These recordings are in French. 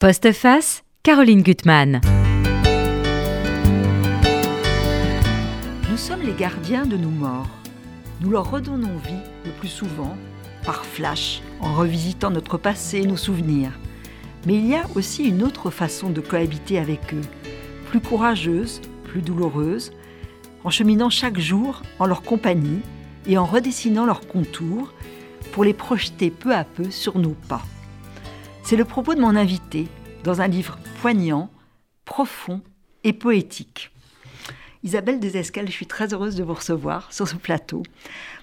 Postface, Caroline Gutmann. Nous sommes les gardiens de nos morts. Nous leur redonnons vie le plus souvent par flash, en revisitant notre passé et nos souvenirs. Mais il y a aussi une autre façon de cohabiter avec eux, plus courageuse, plus douloureuse, en cheminant chaque jour en leur compagnie et en redessinant leurs contours pour les projeter peu à peu sur nos pas. C'est le propos de mon invité dans un livre poignant, profond et poétique. Isabelle Desescales, je suis très heureuse de vous recevoir sur ce plateau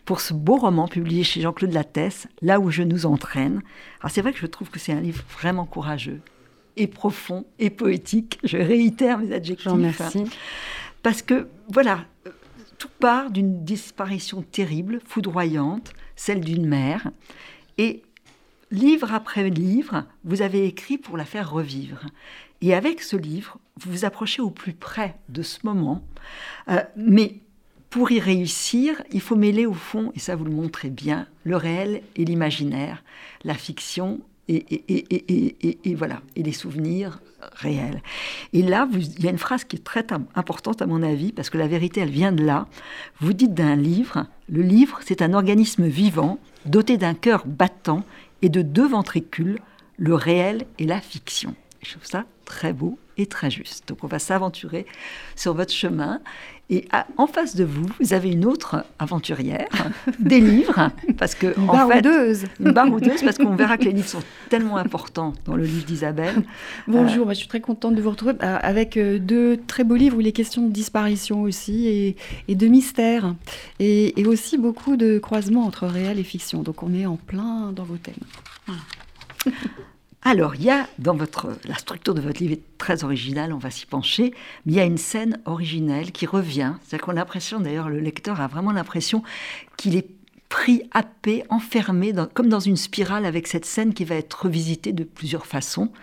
pour ce beau roman publié chez Jean-Claude Lattès, Là où je nous entraîne. Alors c'est vrai que je trouve que c'est un livre vraiment courageux et profond et poétique. Je réitère mes adjectifs. Merci. Parce que voilà, tout part d'une disparition terrible, foudroyante, celle d'une mère. Et livre après livre, vous avez écrit pour la faire revivre. Et avec ce livre, vous vous approchez au plus près de ce moment. Euh, mais pour y réussir, il faut mêler au fond, et ça vous le montrez bien, le réel et l'imaginaire, la fiction et, et, voilà, et les souvenirs réels. Et là, il y a une phrase qui est très importante à mon avis, parce que la vérité, elle vient de là. Vous dites d'un livre, le livre, c'est un organisme vivant, doté d'un cœur battant et de deux ventricules, le réel et la fiction. Je trouve ça très beau et très juste. Donc on va s'aventurer sur votre chemin. Et en face de vous, vous avez une autre aventurière, des livres, parce que une en baroudeuse. une baroudeuse, parce qu'on verra que les livres sont tellement importants dans le livre d'Isabelle. Bonjour, euh, je suis très contente de vous retrouver bah, avec euh, deux très beaux livres où il est question de disparition aussi et, et de mystère, et, et, aussi beaucoup de croisements entre réel et fiction. Donc on est en plein dans vos thèmes. Voilà. Alors, il y a dans votre, la structure de votre livre est très originale, on va s'y pencher, mais il y a une scène originelle qui revient. C'est-à-dire qu'on a l'impression, d'ailleurs, le lecteur a vraiment l'impression qu'il est pris, happé, enfermé, comme dans une spirale avec cette scène qui va être revisitée de plusieurs façons.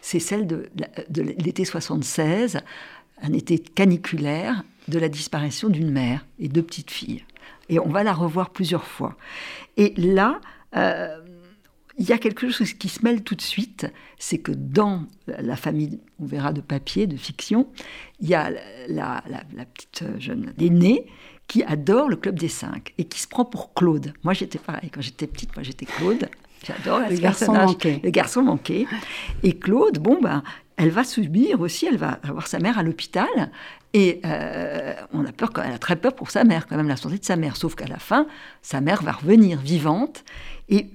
C'est celle de, de l'été 76, un été caniculaire, de la disparition d'une mère et deux petites filles. Et on va la revoir plusieurs fois. Et là, euh, il y a quelque chose qui se mêle tout de suite, c'est que dans la famille, on verra de papier, de fiction, il y a la, petite jeune, l'aînée, qui adore le Club des Cinq et qui se prend pour Claude. Moi, j'étais pareil. Quand j'étais petite, moi, j'étais Claude. J'adore le garçon manqué. Le garçon manqué. Et Claude, bon, ben, elle va subir aussi, elle va avoir sa mère à l'hôpital. Et euh, on a peur, elle a très peur pour sa mère, quand même, la santé de sa mère. Sauf qu'à la fin, sa mère va revenir vivante. Et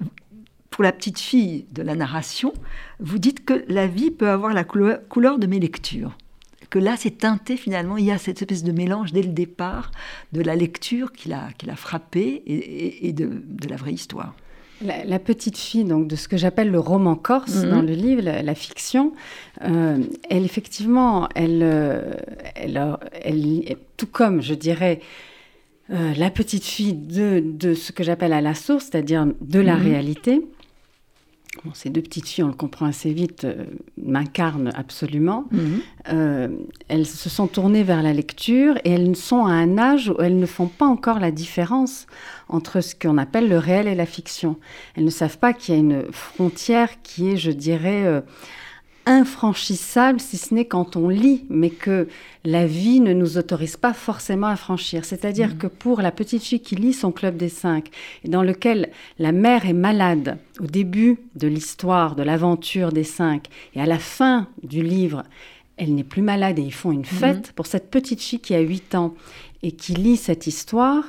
pour la petite fille de la narration, vous dites que la vie peut avoir la couleur de mes lectures. Que là, c'est teinté finalement, il y a cette espèce de mélange dès le départ de la lecture qui l'a, qui frappé et, de, la vraie histoire. La, petite fille, donc de ce que j'appelle le roman corse mhm. dans le livre, la, fiction, euh, elle effectivement, elle, euh, elle, elle, tout comme je dirais euh, la petite fille de, de ce que j'appelle à la source, c'est-à-dire de la mhm. réalité, ces deux petites filles, on le comprend assez vite, euh, m'incarnent absolument. Mhm. Euh, elles se sont tournées vers la lecture et elles sont à un âge où elles ne font pas encore la différence entre ce qu'on appelle le réel et la fiction. Elles ne savent pas qu'il y a une frontière qui est, je dirais, euh, infranchissable si ce n'est quand on lit, mais que la vie ne nous autorise pas forcément à franchir. C'est-à-dire mmh. que pour la petite fille qui lit son club des cinq, et dans lequel la mère est malade au début de l'histoire, de l'aventure des cinq, et à la fin du livre, elle n'est plus malade et ils font une mmh. fête, pour cette petite fille qui a 8 ans et qui lit cette histoire,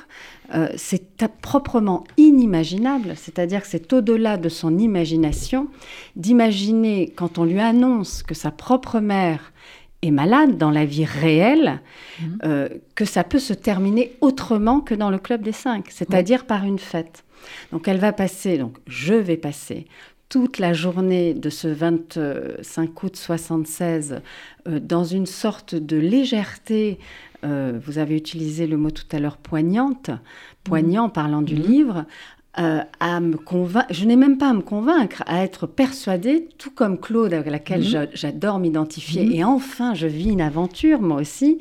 euh, c'est proprement inimaginable, c'est-à-dire que c'est au-delà de son imagination d'imaginer quand on lui annonce que sa propre mère est malade dans la vie réelle, mhm. euh, que ça peut se terminer autrement que dans le club des cinq, c'est-à-dire par une fête. Donc elle va passer, donc je vais passer toute la journée de ce 25 août 76 euh, dans une sorte de légèreté euh, vous avez utilisé le mot tout à l'heure poignante, poignant mhm. parlant du mhm. livre, euh, à me convaincre, je n'ai même pas à me convaincre, à être persuadée, tout comme Claude, avec laquelle mhm. j'adore m'identifier, et enfin je vis une aventure moi aussi,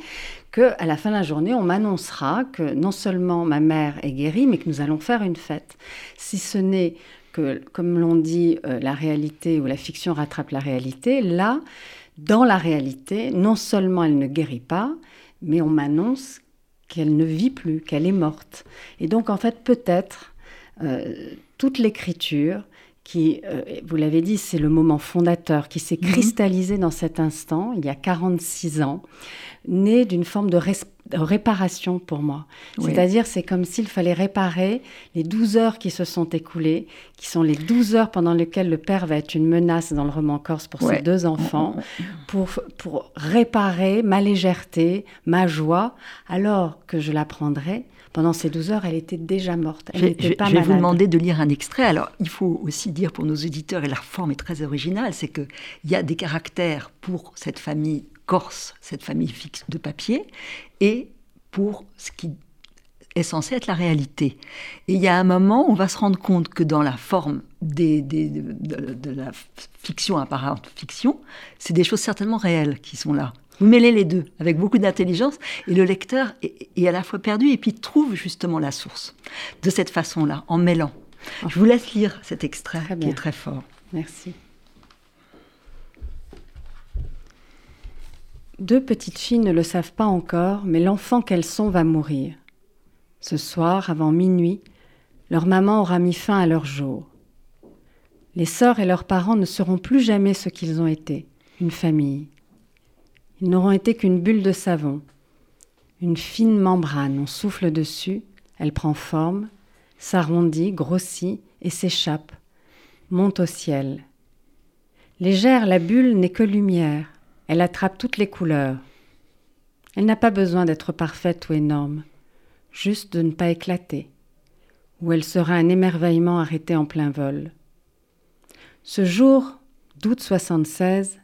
que à la fin de la journée, on m'annoncera que non seulement ma mère est guérie, mais que nous allons faire une fête. Si ce n'est que, comme l'on dit, euh, la réalité ou la fiction rattrape la réalité, là, dans la réalité, non seulement elle ne guérit pas, mais on m'annonce qu'elle ne vit plus, qu'elle est morte. Et donc, en fait, peut-être, euh, toute l'écriture, qui, euh, vous l'avez dit, c'est le moment fondateur, qui s'est mhm. cristallisé dans cet instant, il y a 46 ans, né d'une forme de, réparation pour moi. C'est-à-dire, c'est comme s'il fallait réparer les 12 heures qui se sont écoulées, qui sont les 12 heures pendant lesquelles le père va être une menace dans le roman corse pour ses deux enfants, pour, pour réparer ma légèreté, ma joie, alors que je la prendrai pendant ces 12 heures, elle était déjà morte. Elle je, pas je vais vous demander de lire un extrait. Alors, il faut aussi dire pour nos éditeurs, et la forme est très originale, c'est qu'il y a des caractères pour cette famille corse, cette famille fixe de papier, et pour ce qui est censé être la réalité. Et il y a un moment où on va se rendre compte que dans la forme des, de, la fiction apparente fiction, c'est des choses certainement réelles qui sont là. Vous mêlez les deux avec beaucoup d'intelligence et le lecteur est, à la fois perdu et puis trouve justement la source de cette façon-là, en mêlant. Je vous laisse lire cet extrait qui est très fort. Merci. Deux petites filles ne le savent pas encore, mais l'enfant qu'elles sont va mourir. Ce soir, avant minuit, leur maman aura mis fin à leur jour. Les sœurs et leurs parents ne seront plus jamais ce qu'ils ont été, une famille. Ils n'auront été qu'une bulle de savon, une fine membrane, on souffle dessus, elle prend forme, s'arrondit, grossit et s'échappe, monte au ciel. Légère, la bulle n'est que lumière, elle attrape toutes les couleurs. Elle n'a pas besoin d'être parfaite ou énorme, juste de ne pas éclater, ou elle sera un émerveillement arrêté en plein vol. Ce jour d'août 76,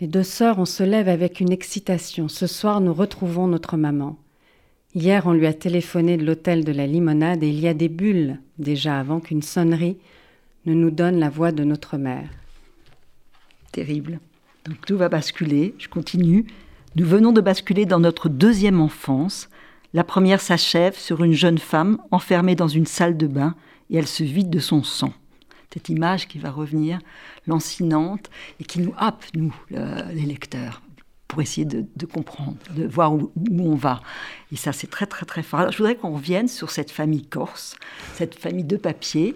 les deux sœurs, on se lève avec une excitation. Ce soir, nous retrouvons notre maman. Hier, on lui a téléphoné de l'hôtel de la Limonade et il y a des bulles déjà avant qu'une sonnerie ne nous donne la voix de notre mère. Terrible. Donc tout va basculer, je continue. Nous venons de basculer dans notre deuxième enfance. La première s'achève sur une jeune femme enfermée dans une salle de bain et elle se vide de son sang. Cette image qui va revenir, lancinante, et qui nous happe, nous, les lecteurs, pour essayer de, comprendre, de voir où, on va. Et ça, c'est très, très, très fort. je voudrais qu'on revienne sur cette famille corse, cette famille de papier,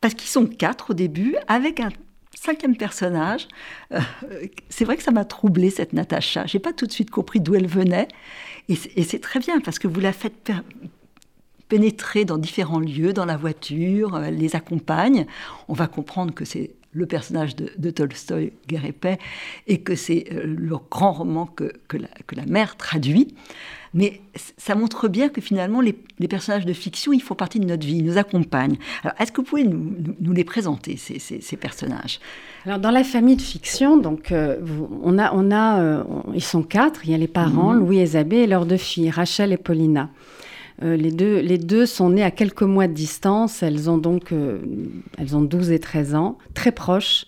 parce qu'ils sont quatre au début, avec un cinquième personnage. Euh, c'est vrai que ça m'a troublé cette Natacha. J'ai pas tout de suite compris d'où elle venait, et c'est très bien parce que vous la faites pénétrer dans différents lieux, dans la voiture, elle les accompagne. On va comprendre que c'est le personnage de, de Tolstoï, Guerre et Paix, et que c'est euh, le grand roman que, que, la, que, la, mère traduit. Mais ça montre bien que finalement, les, les, personnages de fiction, ils font partie de notre vie, ils nous accompagnent. Alors, est-ce que vous pouvez nous, nous, les présenter, ces, ces, personnages? Alors, dans la famille de fiction, donc, euh, on a, on a, euh, ils sont quatre. Il y a les parents, mhm. Louis et Isabelle, et leurs deux filles, Rachel et Paulina. Euh, les, deux, les deux sont nées à quelques mois de distance. Elles ont donc euh, elles ont 12 et 13 ans, très proches,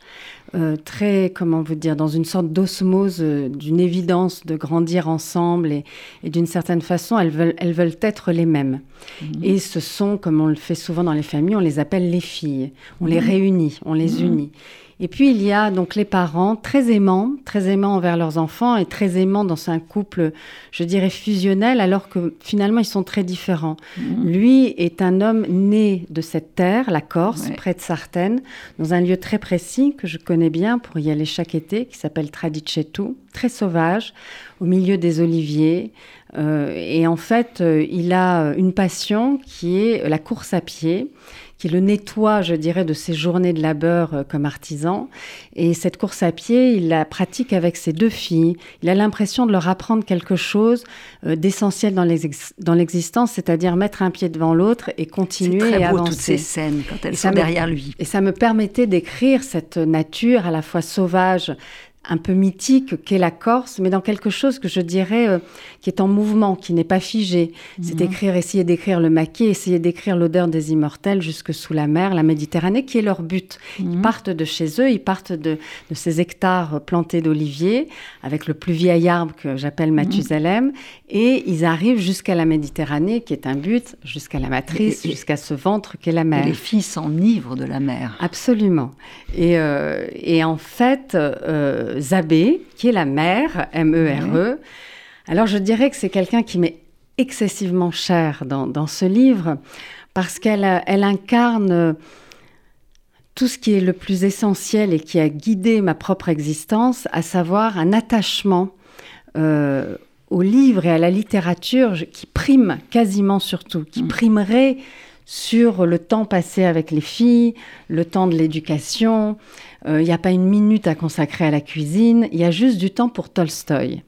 euh, très, comment vous dire, dans une sorte d'osmose, d'une évidence de grandir ensemble. Et, d'une certaine façon, elles veulent, elles veulent être les mêmes. Mmh. Et ce sont, comme on le fait souvent dans les familles, on les appelle les filles. On les mmh. réunit, on les mmh. unit. Et puis il y a donc les parents très aimants, très aimants envers leurs enfants et très aimants dans un couple, je dirais, fusionnel, alors que finalement ils sont très différents. Mhm. Lui est un homme né de cette terre, la Corse, près de Sartène, dans un lieu très précis que je connais bien pour y aller chaque été, qui s'appelle Tradicetu, très sauvage, au milieu des oliviers. Euh, et en fait, euh, il a une passion qui est la course à pied qui le nettoie, je dirais, de ses journées de labeur euh, comme artisan. Et cette course à pied, il la pratique avec ses deux filles. Il a l'impression de leur apprendre quelque chose euh, d'essentiel dans l'existence, c'est-à-dire mettre un pied devant l'autre et continuer très beau, avancer. toutes ces scènes quand elles sont derrière lui. Et ça me permettait d'écrire cette nature à la fois sauvage, un peu mythique qu'est la Corse, mais dans quelque chose que je dirais euh, qui est en mouvement, qui n'est pas figé. C'est mhm. écrire, essayer d'écrire le maquis, essayer d'écrire l'odeur des immortels jusque sous la mer, la Méditerranée, qui est leur but. Ils mhm. partent de chez eux, ils partent de, ces hectares plantés d'oliviers, avec le plus vieil arbre que j'appelle mhm. Mathusalem, et ils arrivent jusqu'à la Méditerranée, qui est un but, jusqu'à la matrice, jusqu'à ce ventre qu'est la mer. les filles s'enivrent de la mer. Absolument. Et, euh, et en fait, euh, Zabé, qui est la mère, M-E-R-E. Alors je dirais que c'est quelqu'un qui m'est excessivement cher dans, ce livre, parce qu'elle elle incarne tout ce qui est le plus essentiel et qui a guidé ma propre existence, à savoir un attachement euh, au livre et à la littérature qui prime quasiment sur tout, qui mm. primerait sur le temps passé avec les filles, le temps de l'éducation, il euh, n'y a pas une minute à consacrer à la cuisine, il y a juste du temps pour Tolstoï.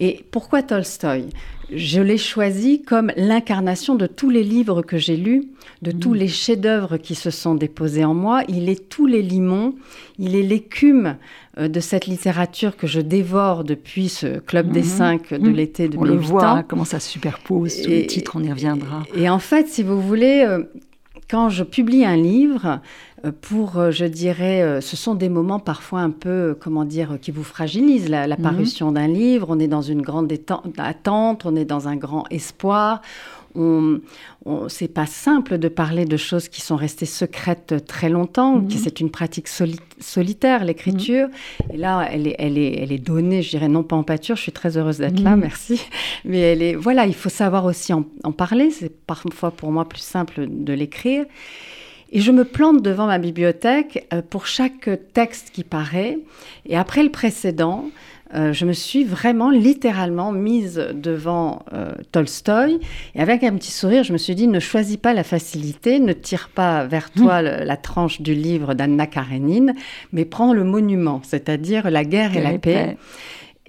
Et pourquoi Tolstoï? Je l'ai choisi comme l'incarnation de tous les livres que j'ai lus, de tous mm. les chefs-d'œuvre qui se sont déposés en moi. Il est tous les limons, il est l'écume euh, de cette littérature que je dévore depuis ce Club des mm-hmm. Cinq de mm. l'été 2008. On le voit, hein, comment ça superpose tous les titres, on y reviendra. Et, en fait, si vous voulez, euh, quand je publie un livre, pour, euh, je dirais, euh, ce sont des moments parfois un peu, comment dire, qui vous fragilisent, la, mhm. parution d'un livre. On est dans une grande attente, on est dans un grand espoir. On, on c'est pas simple de parler de choses qui sont restées secrètes très longtemps, mhm. c'est une pratique solitaire, l'écriture. Et là, elle est, elle, est, elle est donnée, je dirais, non pas en pâture, je suis très heureuse d'être là, mhm. merci. Mais elle est, voilà, il faut savoir aussi en, en parler, c'est parfois pour moi plus simple de l'écrire. Et je me plante devant ma bibliothèque euh, pour chaque texte qui paraît. Et après le précédent, euh, je me suis vraiment littéralement mise devant euh, Tolstoï et avec un petit sourire, je me suis dit ne choisis pas la facilité, ne tire pas vers toi mmh. la tranche du livre d'Anna Karenine, mais prends le monument, c'est-à-dire la guerre et la paix.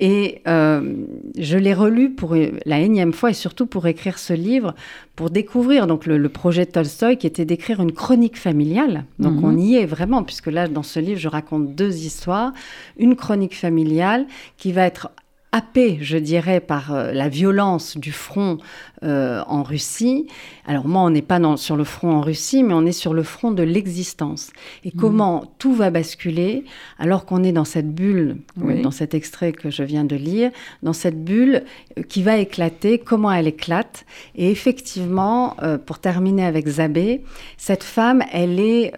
Et euh, je l'ai relu pour la énième fois et surtout pour écrire ce livre, pour découvrir donc le, projet de Tolstoï qui était d'écrire une chronique familiale. Donc mhm. on y est vraiment, puisque là, dans ce livre, je raconte deux histoires. Une chronique familiale qui va être happé, je dirais, par euh, la violence du front euh, en Russie. Alors moi, on n'est pas sur le front en Russie, mais on est sur le front de l'existence. Et mmh. comment tout va basculer alors qu'on est dans cette bulle, dans cet extrait que je viens de lire, dans cette bulle euh, qui va éclater, comment elle éclate. Et effectivement, pour terminer avec Zabé, cette femme, elle est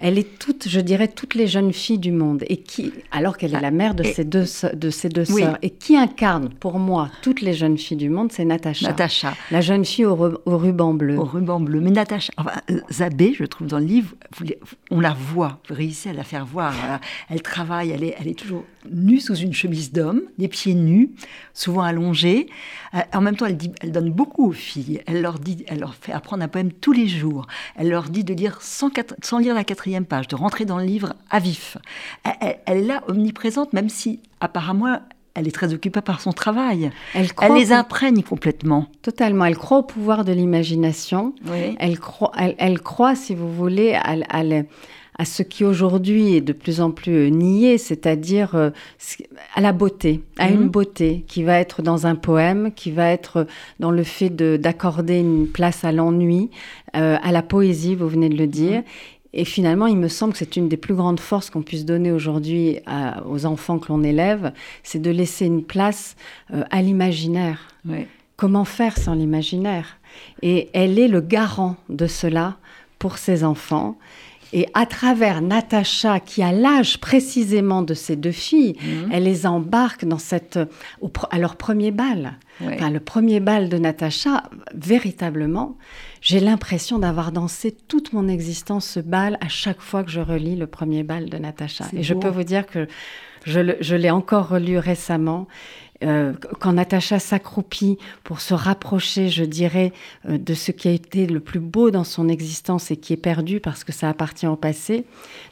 elle est toute, je dirais, toutes les jeunes filles du monde, et qui, alors qu'elle est ah, la mère de ses deux, de ses deux sœurs, et qui incarne pour moi toutes les jeunes filles du monde, c'est Natacha. Natacha. La jeune fille au, ruban bleu. Au ruban bleu. Mais Natacha, enfin, Zabé, je trouve dans le livre, on la voit, vous réussissez à la faire voir. Elle travaille, elle est, elle est toujours nue sous une chemise d'homme, les pieds nus, souvent allongés. Euh, en même temps, elle, dit, elle donne beaucoup aux filles. Elle leur, dit, elle leur fait apprendre un poème tous les jours. Elle leur dit de lire sans, sans lire la quatrième page, de rentrer dans le livre à vif. Elle, est là, omniprésente, même si apparemment elle est très occupée par son travail. Elle, les imprègne complètement. Totalement. Elle croit au pouvoir de l'imagination. Elle, croit, elle, croit, si vous voulez, à, à, à ce qui aujourd'hui est de plus en plus euh, nié, c'est-à-dire euh, à la beauté, à une mhm. beauté qui va être dans un poème, qui va être dans le fait d'accorder une place à l'ennui, euh, à la poésie, vous venez de le dire. Mhm. Et finalement, il me semble que c'est une des plus grandes forces qu'on puisse donner aujourd'hui aux enfants que l'on élève, c'est de laisser une place à l'imaginaire. Comment faire sans l'imaginaire? Et elle est le garant de cela pour ses enfants. Et à travers Natacha, qui a l'âge précisément de ces deux filles, mhm. elle les embarque dans cette, à leur premier bal. le premier bal de Natacha, véritablement, j'ai l'impression d'avoir dansé toute mon existence ce bal à chaque fois que je relis le premier bal de Natacha. Et je peux vous dire que je l'ai encore relu récemment euh, quand Natacha s'accroupit pour se rapprocher, je dirais, euh, de ce qui a été le plus beau dans son existence et qui est perdu parce que ça appartient au passé,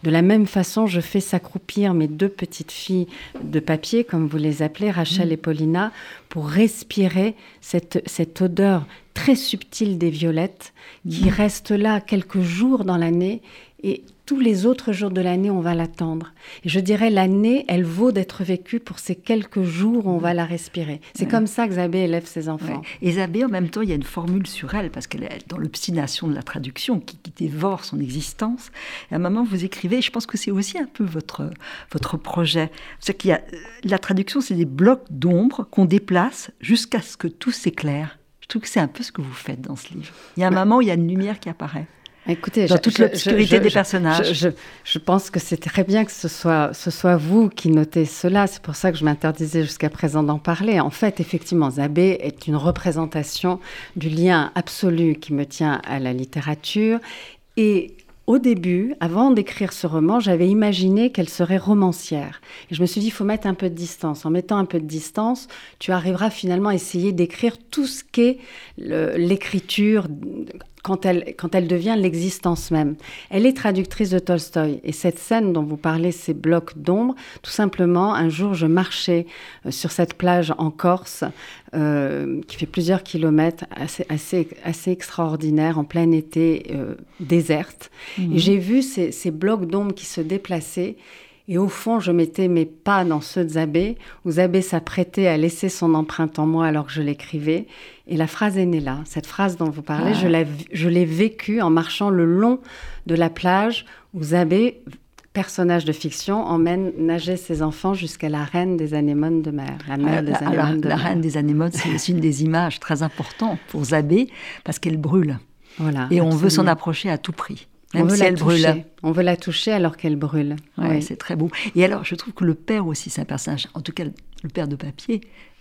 de la même façon, je fais s'accroupir mes deux petites filles de papier, comme vous les appelez, Rachel mm. et Paulina, pour respirer cette, cette odeur très subtile des violettes qui mm. reste là quelques jours dans l'année et tous les autres jours de l'année, on va l'attendre. Et je dirais, l'année, elle vaut d'être vécue pour ces quelques jours où on va la respirer. C'est comme ça que Zabé élève ses enfants. Et Zabé, en même temps, il y a une formule sur elle, parce qu'elle est dans l'obstination de la traduction, qui, dévore son existence. Et à un moment, vous écrivez, je pense que c'est aussi un peu votre, votre projet. C'est qu'il y a, la traduction, c'est des blocs d'ombre qu'on déplace jusqu'à ce que tout s'éclaire. Je trouve que c'est un peu ce que vous faites dans ce livre. Il y a un moment où il y a une lumière qui apparaît. Écoutez, dans toute l'obscurité des personnages. Je, je, pense que c'est très bien que ce soit, ce soit vous qui notez cela. C'est pour ça que je m'interdisais jusqu'à présent d'en parler. En fait, effectivement, Zabé est une représentation du lien absolu qui me tient à la littérature. Et au début, avant d'écrire ce roman, j'avais imaginé qu'elle serait romancière. Et je me suis dit, il faut mettre un peu de distance. En mettant un peu de distance, tu arriveras finalement à essayer d'écrire tout ce qu'est l'écriture quand elle, quand elle devient l'existence même. Elle est traductrice de Tolstoï. Et cette scène dont vous parlez, ces blocs d'ombre, tout simplement, un jour, je marchais euh, sur cette plage en Corse, euh, qui fait plusieurs kilomètres, assez, assez, assez extraordinaire, en plein été, euh, déserte. Et j'ai vu ces, ces blocs d'ombre qui se déplaçaient. Et au fond, je mettais mes pas dans ceux de Zabé, où Zabé s'apprêtait à laisser son empreinte en moi alors que je l'écrivais. Et la phrase est née là. Cette phrase dont vous parlez, je l'ai vécue en marchant le long de la plage où Zabé, personnage de fiction, emmène nager ses enfants jusqu'à la reine des anémones de mer. La, mère des anémones la reine des anémones, c'est aussi une des images très importantes pour Zabé parce qu'elle brûle. Voilà, et on veut s'en approcher à tout prix on veut la toucher. On veut la toucher alors qu'elle brûle. oui. C'est très beau. Et alors, je trouve que le père aussi, c'est un personnage, en tout cas le père de papier,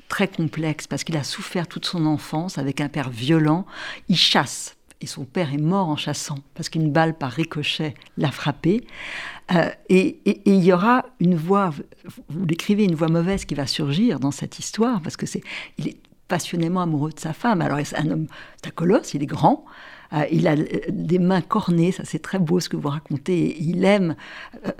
très complexe, parce qu'il a souffert toute son enfance avec un père violent. Il chasse. Et son père est mort en chassant, parce qu'une balle par ricochet l'a frappé. Euh, et, il y aura une voix, vous l'écrivez, une voix mauvaise qui va surgir dans cette histoire, parce que c'est, il est passionnément amoureux de sa femme. Alors, c'est un homme, c'est un colosse, il est grand, euh, il a euh, des mains cornées, ça c'est très beau ce que vous racontez. Il aime euh,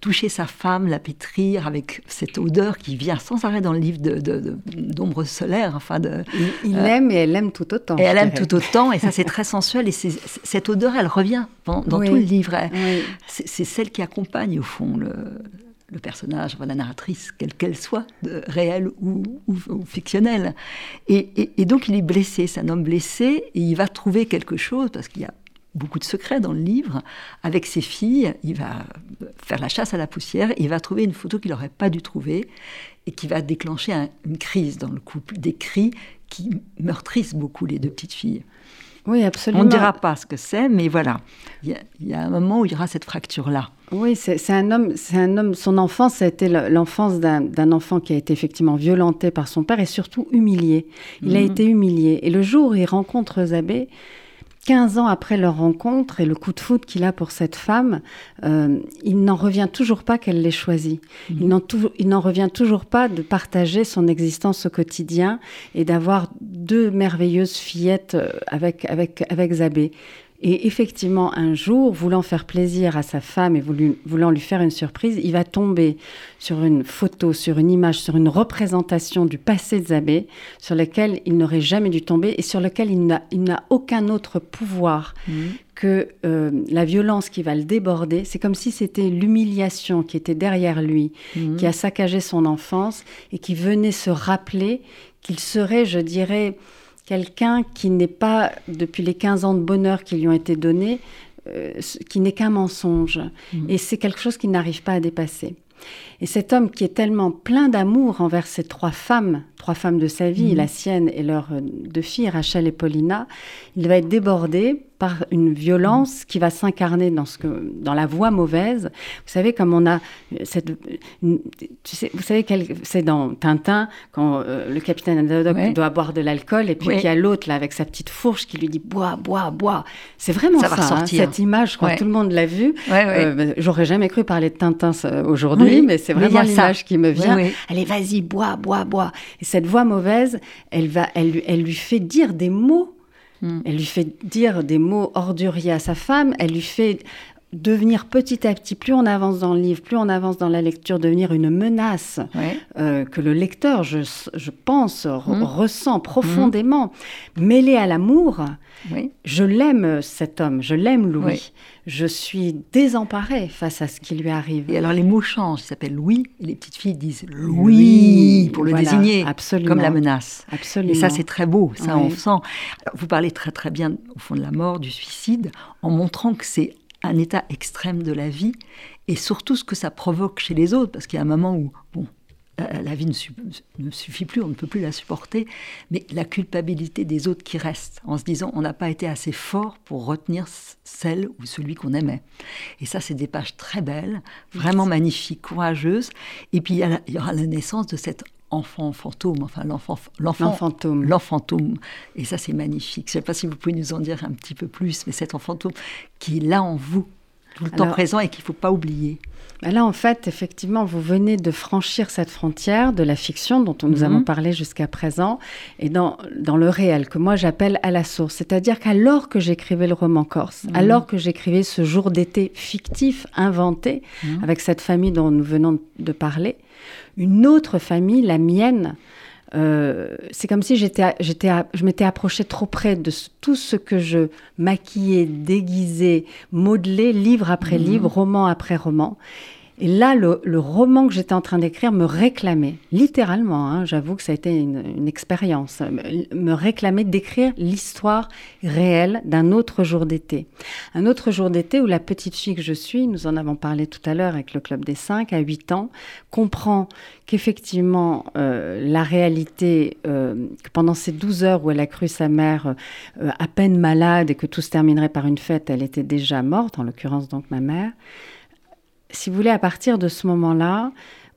toucher sa femme, la pétrir avec cette odeur qui vient sans arrêt dans le livre d'ombre de, solaire. Enfin de, il, aime et elle aime tout autant. Et elle aime tout autant, et ça c'est très sensuel. Et cette odeur, elle revient dans, tout le livre. C'est celle qui accompagne au fond le, le personnage, la narratrice, quelle qu'elle soit, réelle ou, fictionnelle. Et, donc il est blessé, c'est un homme blessé, et il va trouver quelque chose, parce qu'il y a beaucoup de secrets dans le livre, avec ses filles, il va faire la chasse à la poussière, et il va trouver une photo qu'il n'aurait pas dû trouver, et qui va déclencher une crise dans le couple, des cris qui meurtrissent beaucoup les deux petites filles. Oui, absolument. On ne dira pas ce que c'est, mais voilà, il y, a un moment où il y aura cette fracture-là. Oui, c'est un homme, c'est un homme. Son enfance a été l'enfance d'un enfant qui a été effectivement violenté par son père et surtout humilié. Il a mhm. été humilié. Et le jour où il rencontre Zabé, 15 ans après leur rencontre et le coup de foudre qu'il a pour cette femme, euh, il n'en revient toujours pas qu'elle l'ait choisi. Mhm. Il n'en revient toujours pas de partager son existence au quotidien et d'avoir deux merveilleuses fillettes euh, avec, avec, avec Zabé. Et effectivement, un jour, voulant faire plaisir à sa femme et voulant lui faire une surprise, il va tomber sur une photo, sur une image, sur une représentation du passé de Zabé, sur lequel il n'aurait jamais dû tomber et sur lequel il n'a aucun autre pouvoir mmh. que euh, la violence qui va le déborder. C'est comme si c'était l'humiliation qui était derrière lui, mmh. qui a saccagé son enfance et qui venait se rappeler qu'il serait, je dirais, quelqu'un qui n'est pas, depuis les 15 ans de bonheur qui lui ont été donnés, euh, qui n'est qu'un mensonge. Mmh. Et c'est quelque chose qu'il n'arrive pas à dépasser. Et cet homme qui est tellement plein d'amour envers ces trois femmes, trois femmes de sa vie, mmh. la sienne et leurs euh, deux filles, Rachel et Paulina, il va être débordé par une violence qui va s'incarner dans, ce que, dans la voix mauvaise. Vous savez, comme on a cette. Tu sais, vous savez, c'est dans Tintin, quand euh, le capitaine Haddock doit boire de l'alcool, et puis qu'il y a l'autre, là, avec sa petite fourche, qui lui dit bois, bois, bois. C'est vraiment ça, ça hein, cette image, crois que tout le monde l'a vue. Euh, j'aurais jamais cru parler de Tintin aujourd'hui, mais c'est vraiment l'image qui me vient. Allez, vas-y, bois, bois, bois. Et cette voix mauvaise, elle, va, elle, elle lui fait dire des mots Hmm. Elle lui fait dire des mots orduriers à sa femme, elle lui fait devenir petit à petit, plus on avance dans le livre, plus on avance dans la lecture, devenir une menace euh, que le lecteur, je, pense, mmh. ressent profondément, mêlé à l'amour. Je l'aime, cet homme, je l'aime, Louis. Je suis désemparée face à ce qui lui arrive. Et alors les mots changent, il s'appelle Louis, et les petites filles disent Louis, pour le désigner, comme la menace. Absolument. Et ça, c'est très beau, ça, on sent. vous parlez très très bien, au fond, de la mort, du suicide, en montrant que c'est un état extrême de la vie et surtout ce que ça provoque chez les autres, parce qu'il y a un moment où, bon, la vie ne, suffit plus, on ne peut plus la supporter, mais la culpabilité des autres qui restent, en se disant on n'a pas été assez fort pour retenir celle ou celui qu'on aimait. Et ça, c'est des pages très belles, vraiment magnifiques, courageuses. Et puis il y, aura la naissance de cet enfant fantôme, enfin l'enfant, l'enfant fantôme. L'enfant fantôme. Et ça, c'est magnifique. Je ne sais pas si vous pouvez nous en dire un petit peu plus, mais cet enfant fantôme qui est là en vous, tout le temps présent et qu'il ne faut pas oublier. Bah là, en fait, effectivement, vous venez de franchir cette frontière de la fiction dont nous mhm. avons parlé jusqu'à présent et dans, dans le réel, que moi j'appelle à la source. C'est-à-dire qu'alors que j'écrivais le roman corse, mhm. alors que j'écrivais ce jour d'été fictif, inventé, mhm. avec cette famille dont nous venons de parler, une autre famille, la mienne, euh, c'est comme si j'étais, j'étais, je m'étais approchée trop près de tout ce que je maquillais, déguisais, modelais, livre après livre, roman après roman. Et là, le, roman que j'étais en train d'écrire me réclamait, littéralement, hein, j'avoue que ça a été une, expérience, me réclamait d'écrire l'histoire réelle d'un autre jour d'été. Un autre jour d'été où la petite fille que je suis, nous en avons parlé tout à l'heure avec le Club des 5, à 8 ans, comprend qu'effectivement, euh, la réalité, euh, que pendant ces 12 heures où elle a cru sa mère euh, à peine malade et que tout se terminerait par une fête, elle était déjà morte, en l'occurrence donc ma mère, si vous voulez, à partir de ce moment-là,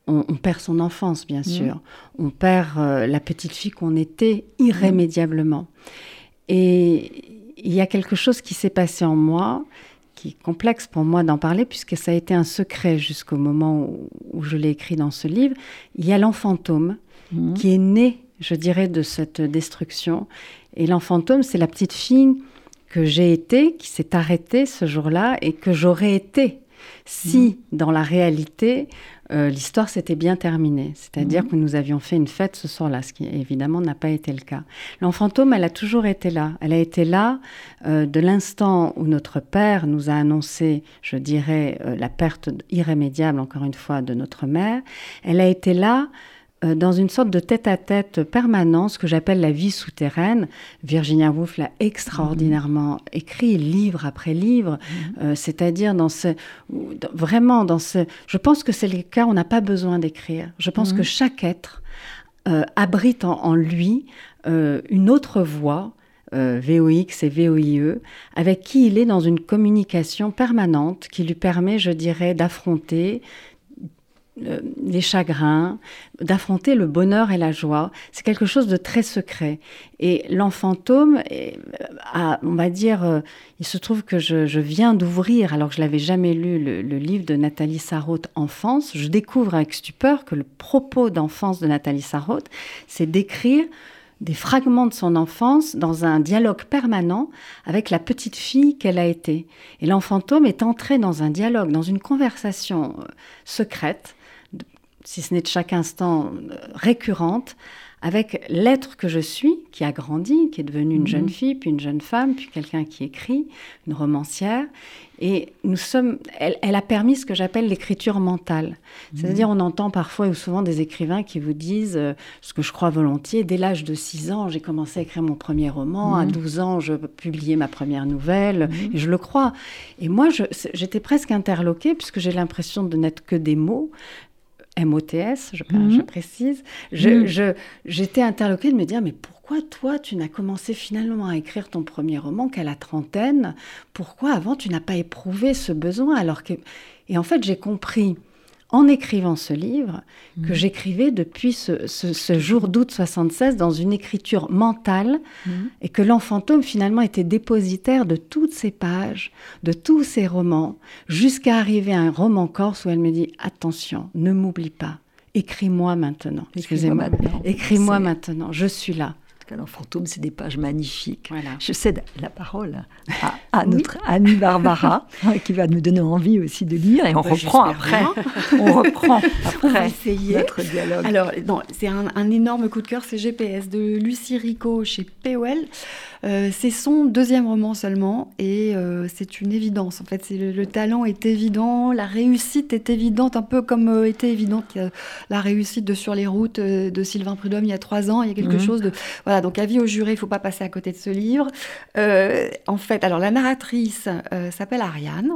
on, perd son enfance, bien mmh. sûr. On perd euh, la petite fille qu'on était irrémédiablement. Et il y a quelque chose qui s'est passé en moi, qui est complexe pour moi d'en parler, puisque ça a été un secret jusqu'au moment où, je l'ai écrit dans ce livre. Il y a l'enfantôme mmh. qui est né, je dirais, de cette destruction. Et l'enfantôme, c'est la petite fille que j'ai été, qui s'est arrêtée ce jour-là et que j'aurais été si, mhm. dans la réalité, euh, l'histoire s'était bien terminée, c'est-à-dire mhm. que nous avions fait une fête ce soir-là, ce qui évidemment n'a pas été le cas. L'enfantôme, elle a toujours été là. Elle a été là euh, de l'instant où notre père nous a annoncé, je dirais, euh, la perte irrémédiable, encore une fois, de notre mère. Elle a été là dans une sorte de tête-à-tête permanence que j'appelle la vie souterraine. Virginia Woolf l'a extraordinairement écrit, livre après livre, mm-hmm. euh, c'est-à-dire dans ce, vraiment dans ce, je pense que c'est le cas, on n'a pas besoin d'écrire. Je pense que mm-hmm. chaque être euh, abrite en, lui une autre voix, VOX et VOIE, avec qui il est dans une communication permanente qui lui permet, je dirais, d'affronter euh, les chagrins, d'affronter le bonheur et la joie. C'est quelque chose de très secret. Et l'enfantôme, euh, on va dire, euh, il se trouve que je, viens d'ouvrir, alors que je l'avais jamais lu, le, livre de Nathalie Sarraute, Enfance. Je découvre avec stupeur que le propos d'enfance de Nathalie Sarraute, c'est d'écrire des fragments de son enfance dans un dialogue permanent avec la petite fille qu'elle a été. Et l'enfantôme est entré dans un dialogue, dans une conversation secrète si ce n'est de chaque instant euh, récurrente, avec l'être que je suis, qui a grandi, qui est devenue une jeune mhm. fille, puis une jeune femme, puis quelqu'un qui écrit, une romancière. Et nous sommes, elle, a permis ce que j'appelle l'écriture mentale. C'est-à-dire, mhm. on entend parfois ou souvent des écrivains qui vous disent, euh, ce que je crois volontiers, dès l'âge de 6 ans, j'ai commencé à écrire mon premier roman, à 12 mhm. ans, je publiais ma première nouvelle, et je le crois. Et moi, j'étais presque interloquée, puisque j'ai l'impression de n'être que des mots, MOTS, je, mhm. je précise, mhm. je, j'étais interloquée de me dire, mais pourquoi toi, tu n'as commencé finalement à écrire ton premier roman qu'à la trentaine? Pourquoi avant, tu n'as pas éprouvé ce besoin alors que... Et en fait, j'ai compris en écrivant ce livre que mhm. j'écrivais depuis ce, jour d'août 76 dans une écriture mentale mhm. et que l'enfantôme finalement était dépositaire de toutes ces pages, de tous ces romans, jusqu'à arriver à un roman corse où elle me dit attention, ne m'oublie pas, écris-moi maintenant. Excusez-moi, écris-moi maintenant, je suis là. Alors, Fantôme, c'est des pages magnifiques. Voilà. Je cède la parole à, à notre amie Barbara, hein, qui va nous donner envie aussi de lire, et on Bah, reprend après. on reprend On va après essayer. notre dialogue. Alors, c'est un, un énorme coup de cœur, c'est GPS de Lucie Rico chez POL. Euh, c'est son deuxième roman seulement et euh, c'est une évidence. En fait, le, le talent est évident, la réussite est évidente, un peu comme euh, était évidente la réussite de Sur les routes de Sylvain Prudhomme il y a trois ans. Il y a quelque Mhm. chose de voilà. Donc, avis au juré, il faut pas passer à côté de ce livre. En fait, alors la narratrice s'appelle Ariane.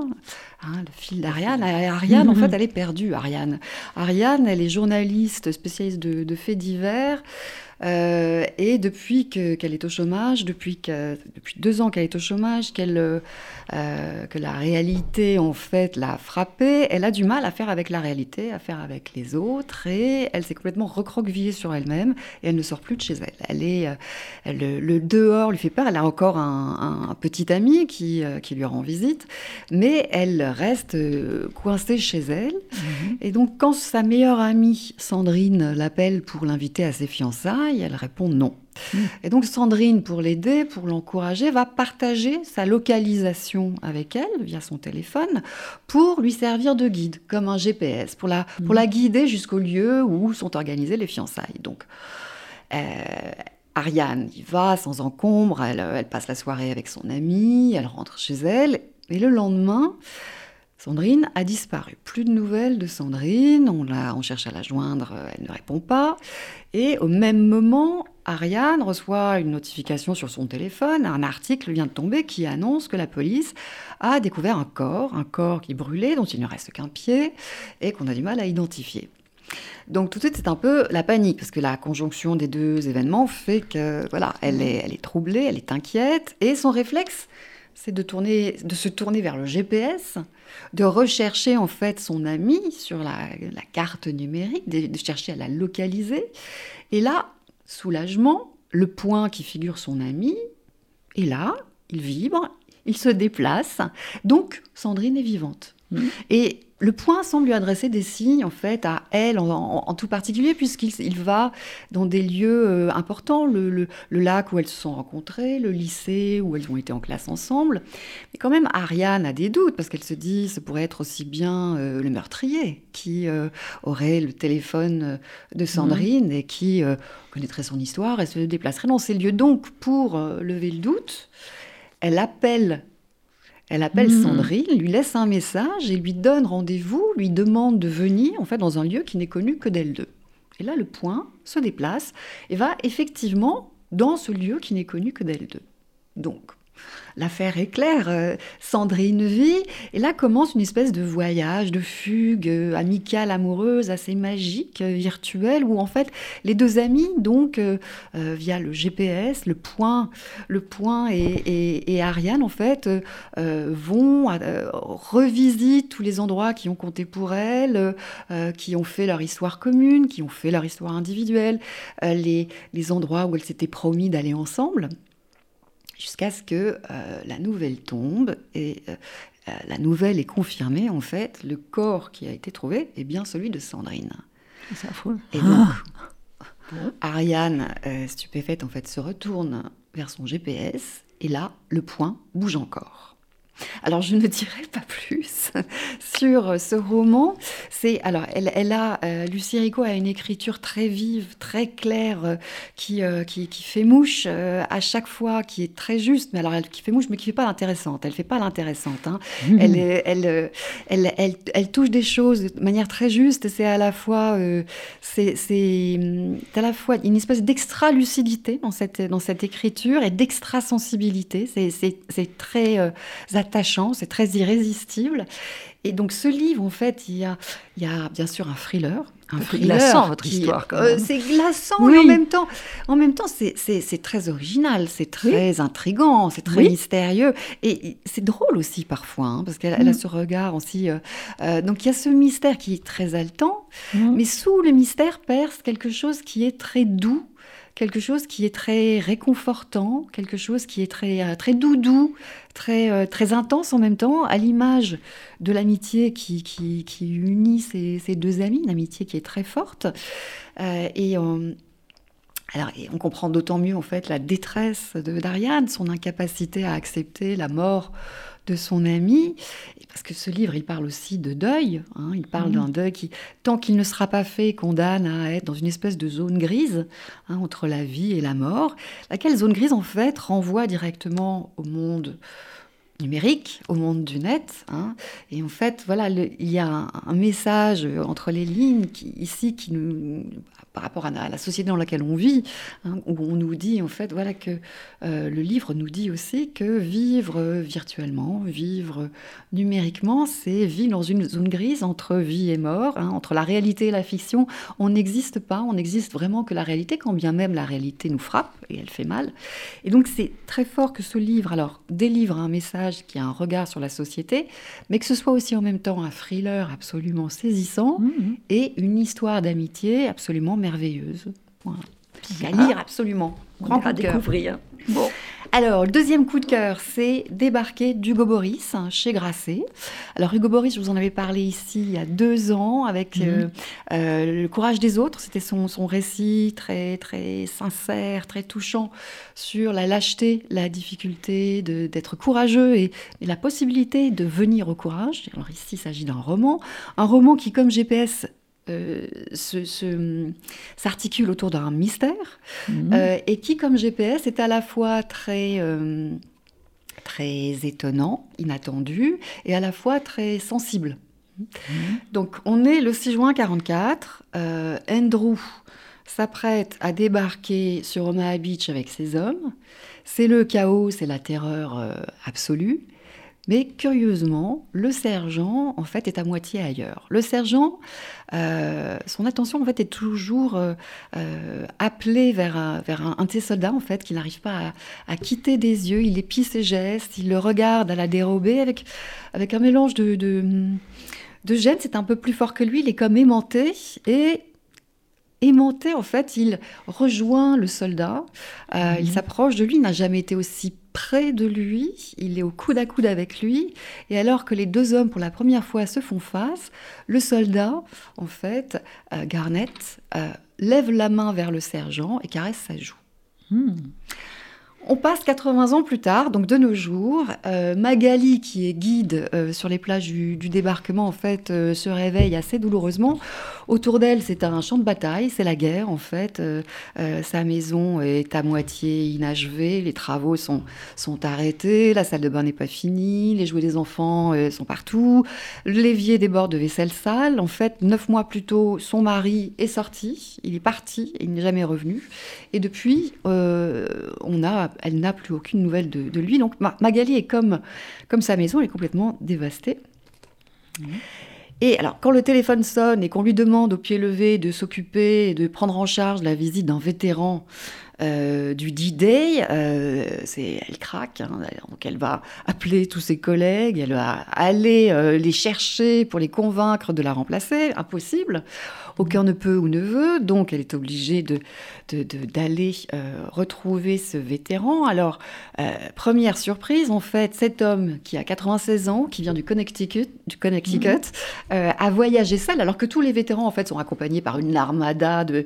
Hein, le fil d'Ariane. Ariane, en Mhm. fait, elle est perdue, Ariane. Ariane, elle est journaliste spécialiste de, de faits divers. Euh, et depuis que- qu'elle est au chômage, depuis, que, depuis deux ans qu'elle est au chômage, qu'elle, euh, euh, que la réalité en fait l'a frappée, elle a du mal à faire avec la réalité, à faire avec les autres, et elle s'est complètement recroquevillée sur elle-même, et elle ne sort plus de chez elle. Elle est, elle- le, le dehors lui fait peur. Elle a encore un, un petit ami qui, qui lui rend visite, mais elle reste coincée chez elle. Et donc, quand sa meilleure amie, Sandrine, l'appelle pour l'inviter à ses fiançailles, elle répond non. Et donc, Sandrine, pour l'aider, pour l'encourager, va partager sa localisation avec elle via son téléphone pour lui servir de guide, comme un GPS, pour la, pour la guider jusqu'au lieu où sont organisées les fiançailles. Donc, euh, Ariane y va sans encombre, elle, elle passe la soirée avec son amie, elle rentre chez elle, et le lendemain, Sandrine a disparu. Plus de nouvelles de Sandrine, on, la, on cherche à la joindre, euh, elle ne répond pas. Et au même moment, Ariane reçoit une notification sur son téléphone, un article vient de tomber qui annonce que la police a découvert un corps, un corps qui brûlait, dont il ne reste qu'un pied, et qu'on a du mal à identifier. Donc tout de suite, c'est un peu la panique, parce que la conjonction des deux événements fait que, voilà, elle est, elle est troublée, elle est inquiète, et son réflexe, c'est de, tourner, de se tourner vers le GPS, de rechercher en fait son ami sur la, la carte numérique, de, de chercher à la localiser. Et là, soulagement, le point qui figure son ami est là, il vibre, il se déplace. Donc, Sandrine est vivante. Mhm. Et le point semble lui adresser des signes, en fait, à elle en, en- en tout particulier, puisqu'il il va dans des lieux euh, importants, le, le- le lac où elles se sont rencontrées, le lycée où elles ont été en classe ensemble. Mais quand même, Ariane a des doutes, parce qu'elle se dit, ce pourrait être aussi bien euh, le meurtrier qui euh, aurait le téléphone de Sandrine et qui connaîtrait son histoire et se déplacerait dans ces lieux. Donc, pour lever le doute, elle appelle elle appelle Mhm. Sandrine, lui laisse un message et lui donne rendez-vous, lui demande de venir en fait dans un lieu qui n'est connu que d'elle deux. Et là, le point se déplace et va effectivement dans ce lieu qui n'est connu que d'elle deux. Donc, l'affaire est claire. euh, Sandrine vit et là commence une espèce de voyage, de fugue euh, amicale, amoureuse, assez magique, euh, virtuelle, où en fait les deux amis, donc via le GPS, le point, le point et, Ariane en fait vont euh, revisiter tous les endroits qui ont compté pour elles, qui ont fait leur histoire commune, qui ont fait leur histoire individuelle, les, les endroits où elles s'étaient promis d'aller ensemble, jusqu'à ce que euh, la nouvelle tombe et euh, euh, la nouvelle est confirmée en fait, le corps qui a été trouvé est bien celui de Sandrine. C'est affreux. Et donc, Ariane, euh, stupéfaite, en fait, se retourne vers son GPS et là, le point bouge encore. Alors, je ne dirai pas plus sur ce roman. C'est alors, elle, elle a euh, Lucie Rico a une écriture très vive, très claire, euh, qui, euh, qui qui fait mouche euh, à chaque fois, qui est très juste. Mais alors, elle qui fait mouche, mais qui fait pas l'intéressante. Elle fait pas l'intéressante. hein. Elle, est- elle, elle, elle, elle touche des choses de manière très juste. C'est à la fois, c'est, à la fois une espèce d'extra lucidité dans cette dans cette écriture et d'extra sensibilité. C'est, c'est, c'est très attachant, c'est très irrésistible. Et donc ce livre, en fait, il y a, il y a bien sûr un thriller. Un C'est glaçant, votre qui- histoire, euh, c'est glaçant Oui. et en même temps, en même temps, c'est, très original, c'est très intrigant, c'est très Oui. mystérieux et c'est drôle aussi parfois, hein, parce qu'elle elle a Mm. ce regard aussi. euh, euh, donc il y a ce mystère qui est très haletant, Mhm. mais sous le mystère perce quelque chose qui est très doux, quelque chose qui est très réconfortant, quelque chose qui est très euh, très doudou, euh, très intense en même temps, à l'image de l'amitié qui, unit ces, ces deux amis, une amitié qui est très forte. Euh, et on comprend d'autant mieux en fait la détresse de d'Ariane, son incapacité à accepter la mort de son ami, parce que ce livre, il parle aussi de deuil. Hein. il parle mmh. d'un deuil qui, tant qu'il ne sera pas fait, condamne à être dans une espèce de zone grise hein, entre la vie et la mort, laquelle zone grise en fait renvoie directement au monde numérique, au monde du net. Hein. Et en fait, voilà, il y a un, message entre les lignes ici qui nous, par rapport à, la société dans laquelle on vit, hein, où on nous dit en fait voilà que euh, le livre nous dit aussi que vivre virtuellement, vivre numériquement, c'est vivre dans une zone grise entre vie et mort, hein, entre la réalité et la fiction. On n'existe pas, on n'existe vraiment que la réalité, quand bien même la réalité nous frappe et elle fait mal. Et donc c'est très fort que ce livre alors délivre un message qui a un regard sur la société, mais que ce soit aussi en même temps un thriller absolument saisissant mmh. et une histoire d'amitié absolument merveilleuse. Voilà. À lire absolument. Grand à découvrir. Bon. Alors, le deuxième coup de cœur, c'est Débarquer d'Hugo Boris hein, chez Grasset. Alors, Hugo Boris, je vous en avais parlé ici il y a deux ans avec mhm. euh, euh, Le courage des autres. C'était son, son, récit très, très sincère, très touchant sur la lâcheté, la difficulté d'être courageux et, et, la possibilité de venir au courage. Alors, ici, il s'agit d'un roman. Un roman qui, comme GPS, euh, s'articule autour d'un mystère mhm. euh, et qui, comme GPS, est à la fois très, euh, très étonnant, inattendu, et à la fois très sensible. Mhm. Donc, on est le 6 juin 44. Andrew s'apprête à débarquer sur Omaha Beach avec ses hommes. C'est le chaos, c'est la terreur absolue. Mais curieusement, le sergent, en fait, est à moitié ailleurs. Le sergent, euh, son attention, en fait, est toujours euh, euh, appelée vers, un, vers un, de ses soldats, en fait, qu'il n'arrive pas à, quitter des yeux. Il épie ses gestes, il le regarde à la dérobée avec, avec un mélange de, de, de gêne. C'est un peu plus fort que lui, il est comme aimanté. Et aimanté, en fait, il rejoint le soldat, euh, il mhm. s'approche de lui, il n'a jamais été aussi près de lui, il est au coude à coude avec lui, et alors que les deux hommes, pour la première fois, se font face, le soldat, en fait, euh, Garnett, euh, lève la main vers le sergent et caresse sa joue. Hmm. On passe 80 ans plus tard, donc de nos jours. Euh, Magali, qui est guide euh, sur les plages du, débarquement, en fait, euh, se réveille assez douloureusement. Autour d'elle, c'est un champ de bataille, c'est la guerre, en fait. sa maison est à moitié inachevée, les travaux sont, sont arrêtés, la salle de bain n'est pas finie, les jouets des enfants sont partout, l'évier déborde de vaisselle sale. En fait, neuf mois plus tôt, son mari est sorti, il est parti, il n'est jamais revenu. Et depuis, on a elle n'a plus aucune nouvelle de, lui. Donc Magali est comme, comme sa maison, elle est complètement dévastée. Et alors, quand le téléphone sonne et qu'on lui demande au pied levé de s'occuper et de prendre en charge la visite d'un vétéran euh, du D-Day, euh, elle craque, hein, donc elle va appeler tous ses collègues, elle va aller euh, les chercher pour les convaincre de la remplacer, impossible. Aucun ne peut ou ne veut, donc elle est obligée de, d'aller euh, retrouver ce vétéran. Alors, première surprise, en fait, cet homme qui a 96 ans, qui vient du Connecticut, du Connecticut mhm. euh, a voyagé seul, alors que tous les vétérans, en fait, sont accompagnés par une armada de,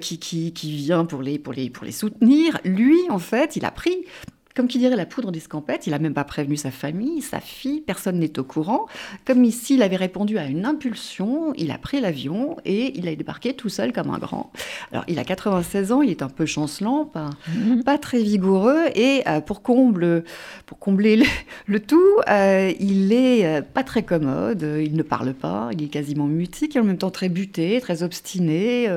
qui, qui, qui, vient pour les, pour, les, pour les soutenir. Lui, en fait, il a pris comme qui dirait la poudre d'escampette, il n'a même pas prévenu sa famille, sa fille, personne n'est au courant. Comme ici, il avait répondu à une impulsion, il a pris l'avion et il a débarqué tout seul comme un grand. Alors, il a 96 ans, il est un peu chancelant, pas, mhm. pas très vigoureux, et euh, pour, comble, pour combler le, tout, euh, il est euh, pas très commode, il ne parle pas, il est quasiment mutique, et en même temps très buté, très obstiné.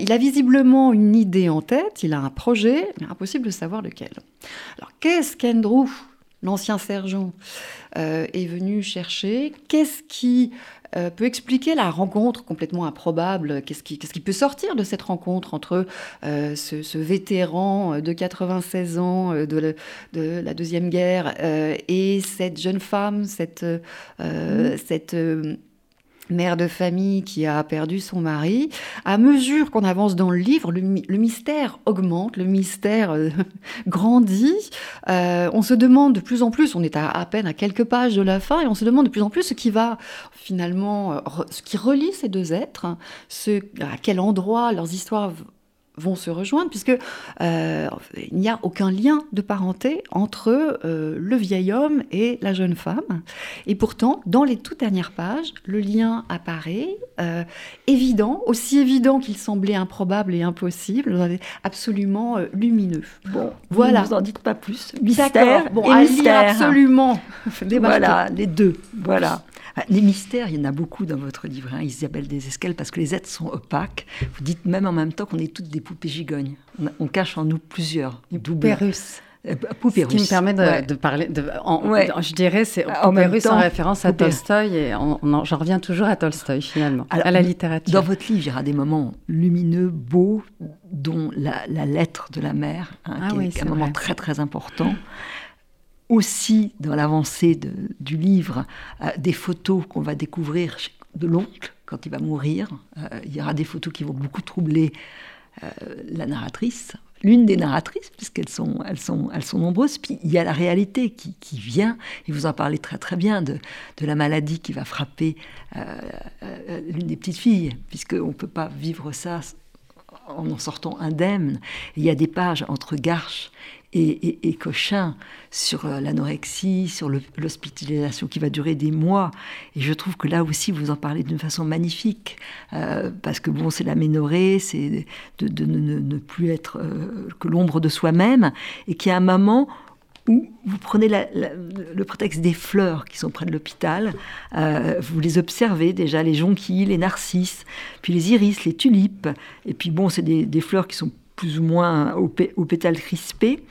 il a visiblement une idée en tête, il a un projet, mais impossible de savoir lequel. Alors qu'est-ce qu'Andrew, l'ancien sergent, euh, est venu chercher? Qu'est-ce qui euh, peut expliquer la rencontre complètement improbable? Qu'est-ce qui, peut sortir de cette rencontre entre euh, ce, vétéran de 96 ans de, la, Deuxième Guerre et cette jeune femme, cette, mmh. cette mère de famille qui a perdu son mari, à mesure qu'on avance dans le livre, le, mystère augmente, le mystère euh, grandit. Euh, on se demande de plus en plus, on est à, peine à quelques pages de la fin, et on se demande de plus en plus ce qui va finalement, euh, ce qui relie ces deux êtres, ce, à quel endroit leurs histoires vont se rejoindre, puisque euh, il n'y a aucun lien de parenté entre euh, le vieil homme et la jeune femme. Et pourtant, dans les toutes dernières pages, le lien apparaît euh, évident, aussi évident qu'il semblait improbable et impossible, absolument lumineux. Bon, voilà. Vous en dites pas plus. Mystère bon, et mystère. absolument. voilà, les deux. Voilà. Ah, les mystères, il y en a beaucoup dans votre livre, hein, Isabelle Desescales, parce que les êtres sont opaques. Vous dites même en même temps qu'on est toutes des poupées gigognes. On, cache en nous plusieurs. Des poupées russes. Euh, poupées Ce qui me permet de, parler, de, je dirais, c'est poupées russes en référence à Tolstoï, et j'en reviens toujours à Tolstoï finalement, à la littérature. Dans votre livre, il y aura des moments lumineux, beaux, dont la, lettre de la mère, hein, ah qui est, un moment très très important aussi dans l'avancée du livre euh, des photos qu'on va découvrir de l'oncle quand il va mourir. Euh, il y aura des photos qui vont beaucoup troubler euh, la narratrice, l'une des narratrices, puisqu'elles sont, nombreuses. Puis il y a la réalité qui, vient, et vous en parlez très très bien, de, de la maladie qui va frapper l'une des petites filles, puisqu'on ne peut pas vivre ça en en sortant indemne. il y a des pages entre Garche et, Cochin sur euh, l'anorexie, sur l'hospitalisation qui va durer des mois. Et je trouve que là aussi, vous en parlez d'une façon magnifique, euh, parce que bon, c'est l'aménorée, c'est de, ne, plus être euh, que l'ombre de soi-même, et qu'il y a un moment où vous prenez le prétexte des fleurs qui sont près de l'hôpital, vous les observez déjà, les jonquilles, les narcisses, puis les iris, les tulipes, et puis bon, c'est des, fleurs qui sont plus ou moins au, pétale crispé,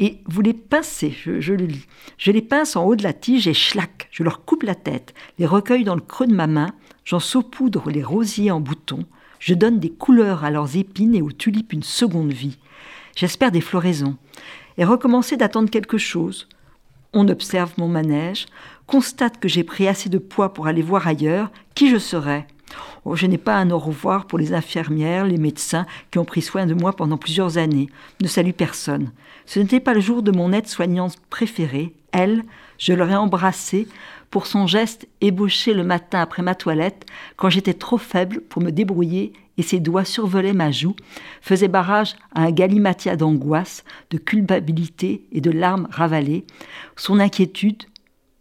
et vous les pincez, je, le lis. Je les pince en haut de la tige et schlac, je leur coupe la tête, les recueille dans le creux de ma main, j'en saupoudre les rosiers en bouton, je donne des couleurs à leurs épines et aux tulipes une seconde vie. J'espère des floraisons. Et recommencer d'attendre quelque chose. On observe mon manège, constate que j'ai pris assez de poids pour aller voir ailleurs qui je serais. Oh, je n'ai pas un au revoir pour les infirmières, les médecins qui ont pris soin de moi pendant plusieurs années. Ne salue personne. Ce n'était pas le jour de mon aide-soignante préférée. Elle, je l'aurais embrassée pour son geste ébauché le matin après ma toilette, quand j'étais trop faible pour me débrouiller et ses doigts survolaient ma joue, faisaient barrage à un galimatia d'angoisse, de culpabilité et de larmes ravalées. Son inquiétude,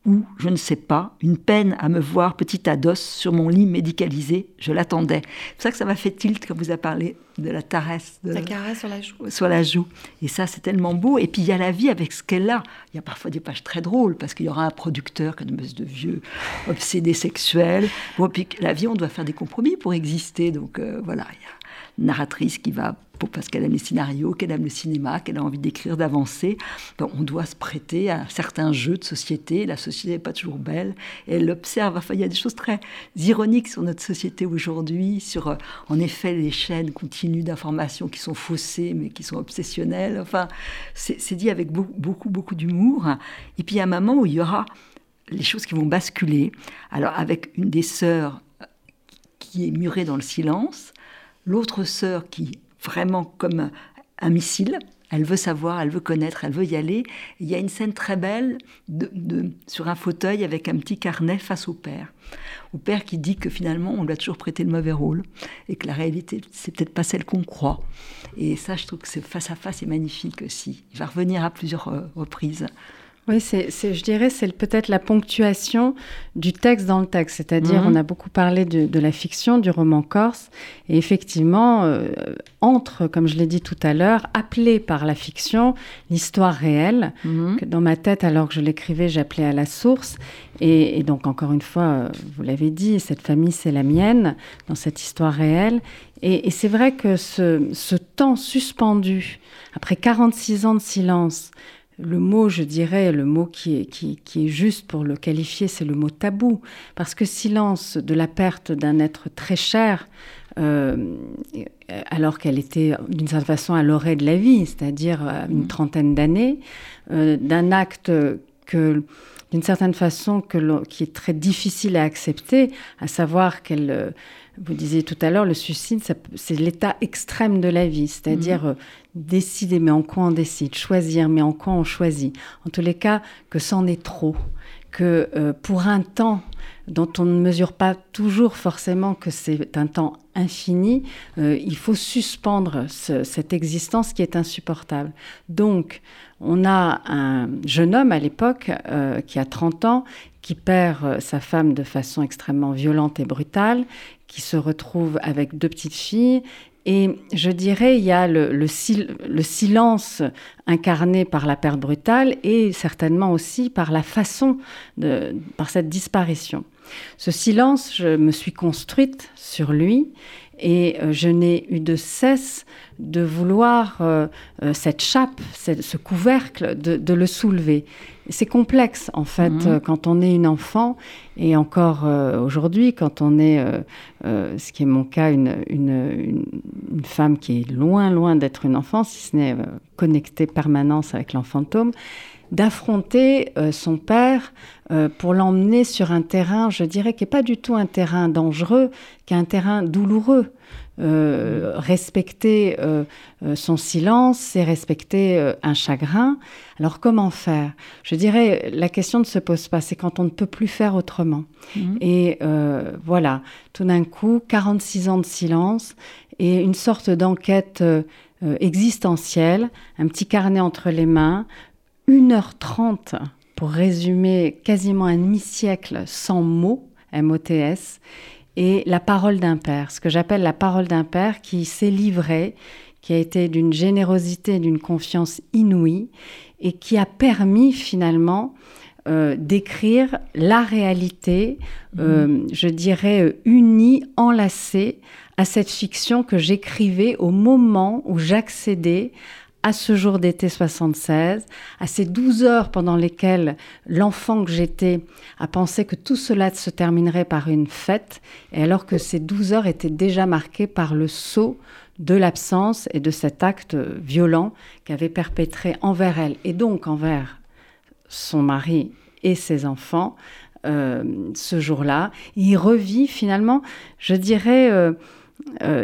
ou, je ne sais pas, une peine à me voir petit à dos sur mon lit médicalisé. Je l'attendais. C'est pour ça que ça m'a fait tilt quand vous avez parlé de la caresse. De la caresse sur la joue. Sur la joue. Et ça, c'est tellement beau. Et puis, il y a la vie avec ce qu'elle a. Il y a parfois des pages très drôles, parce qu'il y aura un producteur, une espèce de vieux obsédé sexuel. Bon, puis la vie, on doit faire des compromis pour exister. Donc, euh, voilà, il y a narratrice qui va, parce qu'elle aime les scénarios, qu'elle aime le cinéma, qu'elle a envie d'écrire, d'avancer, on doit se prêter à certains jeux de société. La société n'est pas toujours belle. Et elle l'observe. Enfin, il y a des choses très ironiques sur notre société aujourd'hui, sur, euh, en effet, les chaînes continues d'informations qui sont faussées, mais qui sont obsessionnelles. Enfin, c'est dit avec beaucoup, beaucoup, beaucoup d'humour. Et puis, il y a un moment où il y aura les choses qui vont basculer. Alors, avec une des sœurs qui est murée dans le silence, l'autre sœur qui, vraiment comme un missile, elle veut savoir, elle veut connaître, elle veut y aller. Il y a une scène très belle sur un fauteuil avec un petit carnet face au père. Au père qui dit que finalement on lui a toujours prêté le mauvais rôle et que la réalité c'est peut-être pas celle qu'on croit. Et ça, je trouve que c'est face à face est magnifique aussi. Il va revenir à plusieurs euh, reprises. Oui, c'est, je dirais, c'est peut-être la ponctuation du texte dans le texte. C'est-à-dire, mhm. on a beaucoup parlé de, la fiction, du roman corse, et effectivement, euh, entre, comme je l'ai dit tout à l'heure, appelé par la fiction, l'histoire réelle, mhm. que dans ma tête, alors que je l'écrivais, j'appelais à la source. Et, donc, encore une fois, euh, vous l'avez dit, cette famille, c'est la mienne, dans cette histoire réelle. Et, c'est vrai que ce, ce temps suspendu, après 46 ans de silence, le mot, je dirais, le mot qui est, qui, est juste pour le qualifier, c'est le mot tabou. Parce que silence de la perte d'un être très cher, euh, alors qu'elle était d'une certaine façon à l'orée de la vie, c'est-à-dire euh, une mm. trentaine d'années, euh, d'un acte que d'une certaine façon que qui est très difficile à accepter, à savoir qu'elle vous disiez tout à l'heure, le suicide, c'est l'état extrême de la vie, c'est-à-dire mhm. euh, décider, mais en quoi on décide, choisir, mais en quoi on choisit? En tous les cas, que c'en est trop, que euh, pour un temps dont on ne mesure pas toujours forcément que c'est un temps infini, euh, il faut suspendre cette existence qui est insupportable. Donc, on a un jeune homme à l'époque qui a 30 ans, qui perd sa femme de façon extrêmement violente et brutale, qui se retrouve avec deux petites filles et je dirais, il y a le, le, silence incarné par la perte brutale et certainement aussi par la façon, de, par cette disparition. Ce silence, je me suis construite sur lui et euh, je n'ai eu de cesse de vouloir euh, euh, cette chape, ce couvercle, de, le soulever. C'est complexe en fait mhm. quand on est une enfant et encore aujourd'hui quand on est, ce qui est mon cas, une, une, une, femme qui est loin loin d'être une enfant, si ce n'est connectée permanence avec l'enfantôme d'affronter euh, son père euh, pour l'emmener sur un terrain, je dirais, qui n'est pas du tout un terrain dangereux, qui est un terrain douloureux. Euh, respecter son silence, c'est respecter un chagrin. Alors comment faire? Je dirais, la question ne se pose pas, c'est quand on ne peut plus faire autrement. Mmh. Et voilà, tout d'un coup, 46 ans de silence et une sorte d'enquête existentielle, un petit carnet entre les mains, 1h30 pour résumer quasiment un demi-siècle sans mots, M-O-T-S, et la parole d'un père, ce que j'appelle la parole d'un père qui s'est livré, qui a été d'une générosité, d'une confiance inouïe, et qui a permis finalement euh, d'écrire la réalité, euh, mmh. je dirais, unie, enlacée à cette fiction que j'écrivais au moment où j'accédais à ce jour d'été 76, à ces 12 heures pendant lesquelles l'enfant que j'étais a pensé que tout cela se terminerait par une fête, et alors que ces 12 heures étaient déjà marquées par le saut de l'absence et de cet acte violent qu'avait perpétré envers elle, et donc envers son mari et ses enfants, euh, ce jour-là. Il revit finalement, je dirais, euh, euh,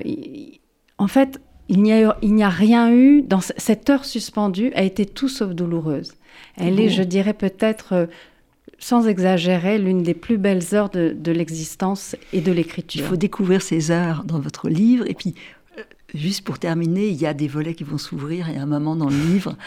en fait, il n'y a, rien eu, dans cette heure suspendue a été tout sauf douloureuse. Elle est, je dirais peut-être, euh, sans exagérer, l'une des plus belles heures de, de l'existence et de l'écriture. Il faut découvrir ces heures dans votre livre. Et puis, euh, juste pour terminer, il y a des volets qui vont s'ouvrir. Il y a un moment dans le livre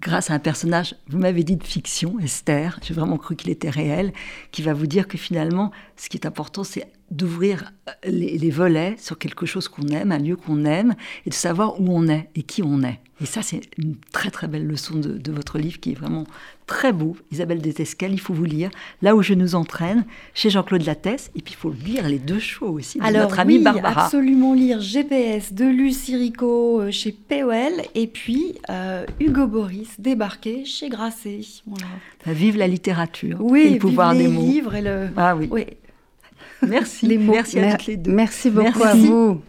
grâce à un personnage, vous m'avez dit de fiction, Esther, j'ai vraiment cru qu'il était réel, qui va vous dire que finalement, ce qui est important, c'est d'ouvrir euh, les, volets sur quelque chose qu'on aime, un lieu qu'on aime, et de savoir où on est et qui on est. Et ça, c'est une très très belle leçon de, votre livre qui est vraiment très beau. Isabelle Desescales, il faut vous lire. Là où je nous entraîne, chez Jean-Claude Lattès, et puis il faut lire les deux shows aussi de Alors, notre amie oui, Barbara. absolument lire GPS de Lucie Rico euh, chez POL, et puis euh, Hugo Boris débarqué chez Grasset. Vive la littérature oui, et le pouvoir les des mots. livres et le... Ah oui. oui. Merci. Les mots. Merci à toutes les deux. Merci beaucoup à vous.